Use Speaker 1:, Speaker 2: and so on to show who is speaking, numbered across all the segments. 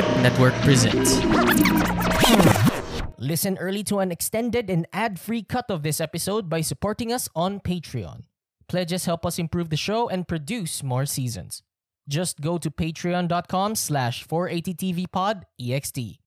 Speaker 1: Network presents.
Speaker 2: Listen early to an extended and ad-free cut of this episode by supporting us on Patreon. Pledges help us improve the show and produce more seasons. Just go to patreon.com slash 480tvpod.ext.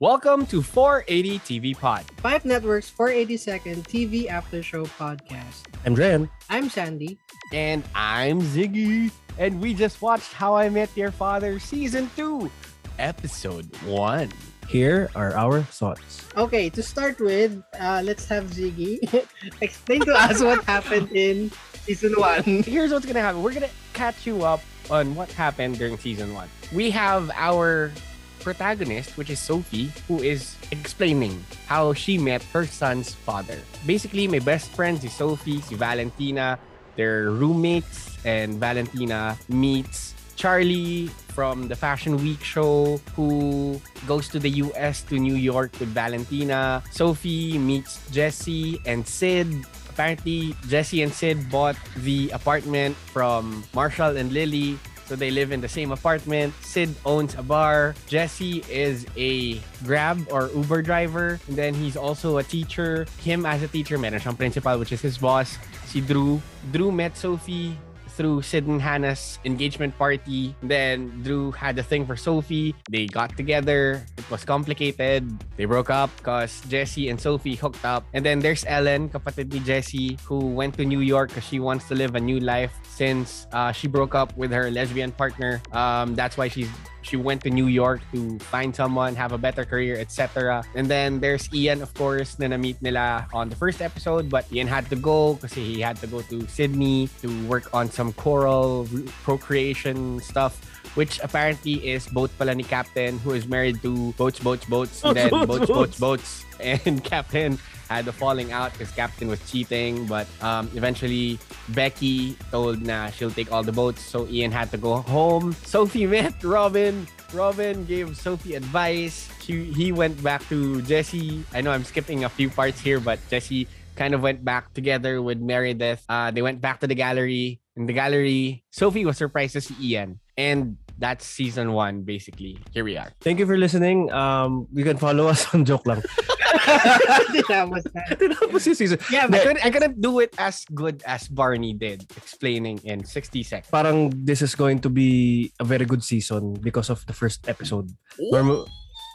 Speaker 3: Welcome to 480 TV Pod.
Speaker 4: Five Network's 482nd TV After Show podcast.
Speaker 5: I'm Dren.
Speaker 4: I'm Sandy.
Speaker 3: And I'm Ziggy. And we just watched How I Met Your Father Season 2, Episode 1.
Speaker 5: Here are our thoughts.
Speaker 4: Okay, to start with, uh, let's have Ziggy explain to us what happened in season 1.
Speaker 3: Here's what's gonna happen. We're gonna catch you up on what happened during season one. We have our protagonist, which is Sophie, who is explaining how she met her son's father. Basically, my best friends is Sophie, si Valentina, they're roommates, and Valentina meets Charlie from the Fashion Week show who goes to the US to New York with Valentina. Sophie meets Jesse and Sid. Apparently, Jesse and Sid bought the apartment from Marshall and Lily. So they live in the same apartment. Sid owns a bar. Jesse is a Grab or Uber driver. And then he's also a teacher. Him as a teacher, meron siyang principal, which is his boss, si Drew. Drew met Sophie through Sid and Hannah's engagement party. Then Drew had a thing for Sophie. They got together. It was complicated. They broke up because Jesse and Sophie hooked up. And then there's Ellen, kapatid ni Jesse, who went to New York because she wants to live a new life since uh, she broke up with her lesbian partner. Um, that's why she's she went to New York to find someone, have a better career, etc. And then there's Ian, of course, na na-meet nila on the first episode, but Ian had to go because he had to go to Sydney to work on some coral procreation stuff. Which apparently is boat pala ni Captain who is married to Boats, Boats, Boats, and then Boats, Boats, Boats. And Captain had a falling out because Captain was cheating. But um, eventually, Becky told na she'll take all the boats. So Ian had to go home. Sophie met Robin. Robin gave Sophie advice. She, he went back to Jesse. I know I'm skipping a few parts here, but Jesse kind of went back together with Meredith. Uh, they went back to the gallery. In the gallery, Sophie was surprised to see Ian. And that's season one, basically. Here we are.
Speaker 5: Thank you for listening. Um, you can follow us on Joke Lang.
Speaker 4: Tinapos na.
Speaker 5: Tinapos yung season.
Speaker 4: Yeah,
Speaker 3: I
Speaker 4: but
Speaker 3: couldn't, I couldn't do it as good as Barney did, explaining in 60 seconds.
Speaker 5: Parang this is going to be a very good season because of the first episode. Normal-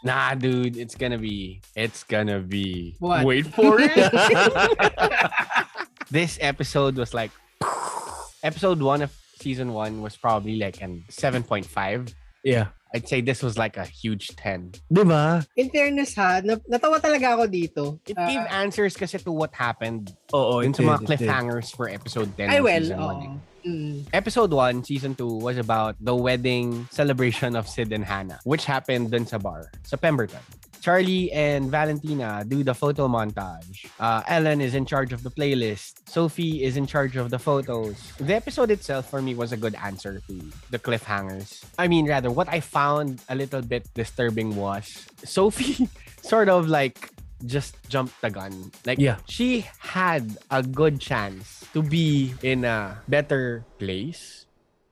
Speaker 3: Nah, dude, it's gonna be. It's gonna be.
Speaker 4: What?
Speaker 3: Wait for it. this episode was like. Episode one of season one was probably like an 7.5.
Speaker 5: yeah.
Speaker 3: I'd say this was like a huge 10.
Speaker 5: Di ba?
Speaker 4: in fairness ha, na- natawa talaga ako dito.
Speaker 3: It
Speaker 4: Ah,
Speaker 3: gave answers kasi to what happened
Speaker 5: Oo,
Speaker 3: dun
Speaker 5: it
Speaker 3: sa mga
Speaker 5: did.
Speaker 3: cliffhangers for episode 10
Speaker 4: ay
Speaker 3: ng
Speaker 4: well,
Speaker 3: season
Speaker 4: oo.
Speaker 3: one. eh.
Speaker 4: Mm.
Speaker 3: Episode 1, season 2 was about the wedding celebration of Sid and Hannah, which happened dun sa bar, sa Pemberton. Charlie and Valentina do the photo montage. Uh, Ellen is in charge of the playlist. Sophie is in charge of the photos. The episode itself for me was a good answer to the cliffhangers. I mean, rather, what I found a little bit disturbing was Sophie sort of like just jumped the gun. Like,
Speaker 5: Yeah.
Speaker 3: she had a good chance to be in a better place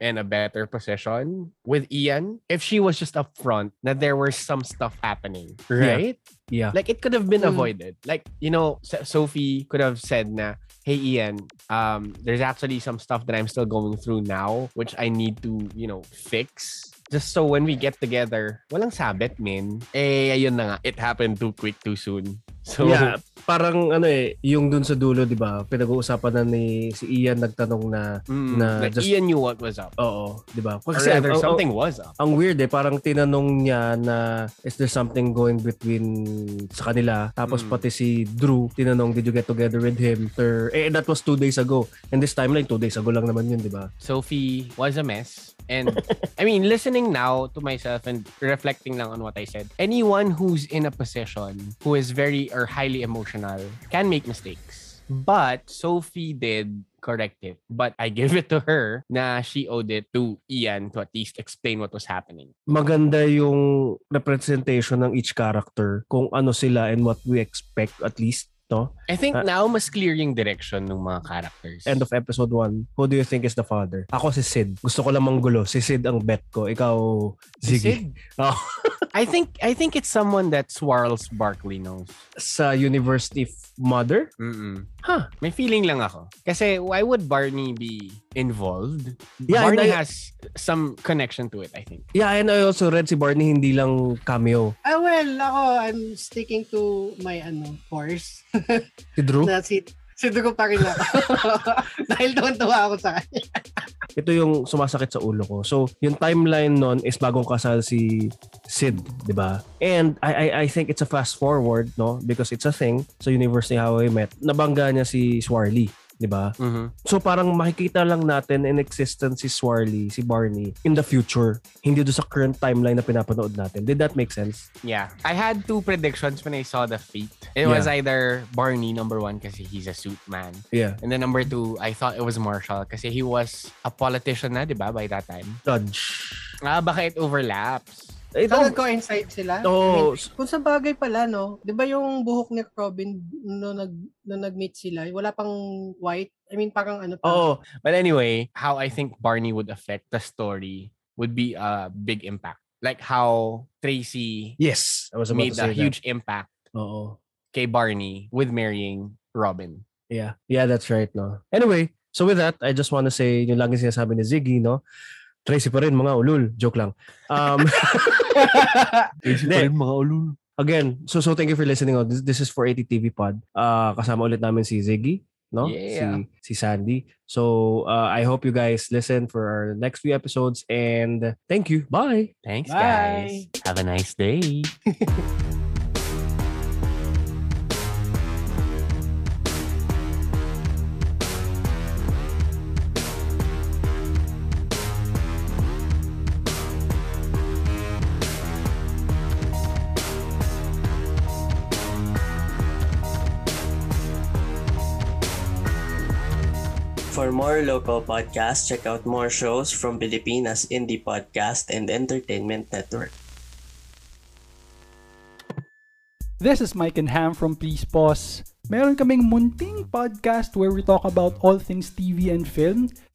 Speaker 3: and a better position with Ian if she was just upfront that there were some stuff happening, right?
Speaker 5: Yeah.
Speaker 3: Like it could have been
Speaker 4: Mm.
Speaker 3: avoided. Like, you know, Sophie could have said na, "Hey Ian, um there's actually some stuff that I'm still going through now which I need to, you know, fix." Just so when we get together, walang sabit, min. Eh, ayun na nga. It happened too quick, too soon. So,
Speaker 5: yeah, parang ano eh, yung dun sa dulo, di ba? Pinag-uusapan na ni si Ian nagtanong na,
Speaker 3: mm,
Speaker 5: na
Speaker 3: like,
Speaker 5: just-
Speaker 3: Ian knew what was up.
Speaker 5: oo, di ba?
Speaker 3: Or
Speaker 5: Kasi
Speaker 3: rather,
Speaker 5: ang- ang-
Speaker 3: something was up.
Speaker 5: ang weird eh, parang tinanong niya na is there something going between sa kanila? Tapos
Speaker 3: Mm.
Speaker 5: pati si Drew, tinanong, did you get together with him? After, eh, that was two days ago. And this timeline, two days ago lang naman yun, di ba?
Speaker 3: Sophie was a mess. And I mean, listening now to myself and reflecting lang on what I said, anyone who's in a position who is very or highly emotional can make mistakes. But Sophie did correct it. But I give it to her na she owed it to Ian to at least explain what was happening.
Speaker 5: Maganda yung representation ng each character, kung ano sila and what we expect at least no?
Speaker 3: I think
Speaker 5: Ah.
Speaker 3: now mas clear yung direction ng mga characters.
Speaker 5: End of episode 1, who do you think is the father? Ako si Sid. Gusto ko lang manggulo. Si Sid ang bet ko. Ikaw,
Speaker 3: Si
Speaker 5: Ziggy.
Speaker 3: Sid?
Speaker 5: Oh.
Speaker 3: I think I think it's someone that Swarls Barkley knows.
Speaker 5: Sa university mother?
Speaker 3: Mm-mm.
Speaker 5: Huh.
Speaker 3: May feeling lang ako. Kasi why would Barney be involved?
Speaker 5: Yeah,
Speaker 3: Barney
Speaker 5: I-
Speaker 3: has some connection to it, I think.
Speaker 5: Yeah, and I also read si Barney hindi lang cameo.
Speaker 4: Ah, well, ako, I'm sticking to my, ano, course.
Speaker 5: Si Drew?
Speaker 4: na si, si Dugo pa rin ako. Dahil tuwan-tuwa ako sa kanya.
Speaker 5: ito yung sumasakit sa ulo ko. So, yung timeline nun is bagong kasal si Sid, di ba? And I, I I think it's a fast forward, no? Because it's a thing sa University How I Met. Nabangga niya si Swarley, di ba?
Speaker 3: Mhm.
Speaker 5: So parang makikita lang natin in existence si Swarley, si Barney in the future. Hindi do sa current timeline na pinapanood natin. Did that make sense?
Speaker 3: Yeah. I had two predictions when I saw the feat. It was either Barney, number one, kasi he's a suit man.
Speaker 5: Yeah.
Speaker 3: And then number two, I thought it was Marshall kasi he was a politician na, di ba, by that time.
Speaker 5: Judge.
Speaker 3: Ah, baka it overlaps.
Speaker 5: Eh,
Speaker 4: So,
Speaker 5: no.
Speaker 4: nag-coincide sila. I
Speaker 5: No.
Speaker 4: mean, kung sa bagay pala, no? Di ba yung buhok ni Robin no, nag, no nag-meet sila, wala pang white? I mean, parang ano pa.
Speaker 3: Oh, but anyway, how I think Barney would affect the story would be a big impact. Like how Tracy
Speaker 5: Yes. I was
Speaker 3: made a huge impact
Speaker 5: that. Oo.
Speaker 3: kay Barney with marrying Robin.
Speaker 5: Yeah. Yeah, that's right, no. Anyway, so with that, I just want to say yung lagi sinasabi ni Ziggy, no? Tracy pa rin, mga ulul. Joke lang. Um,
Speaker 3: Tracy
Speaker 5: pa rin,
Speaker 3: mga ulul.
Speaker 5: again, so so thank you for listening. Oh, this, this is for 80 TV Pod. Uh, kasama ulit namin si Ziggy, no?
Speaker 3: Yeah.
Speaker 5: Si si Sandy. So uh, I hope you guys listen for our next few episodes and thank you. Bye.
Speaker 3: Thanks,
Speaker 4: Bye.
Speaker 3: guys. Have a nice day.
Speaker 1: For more local podcasts, check out more shows from Pilipinas Indie Podcast and Entertainment Network.
Speaker 6: This is Mike and Ham from Please Pause. Meron kaming munting podcast where we talk about all things TV and film.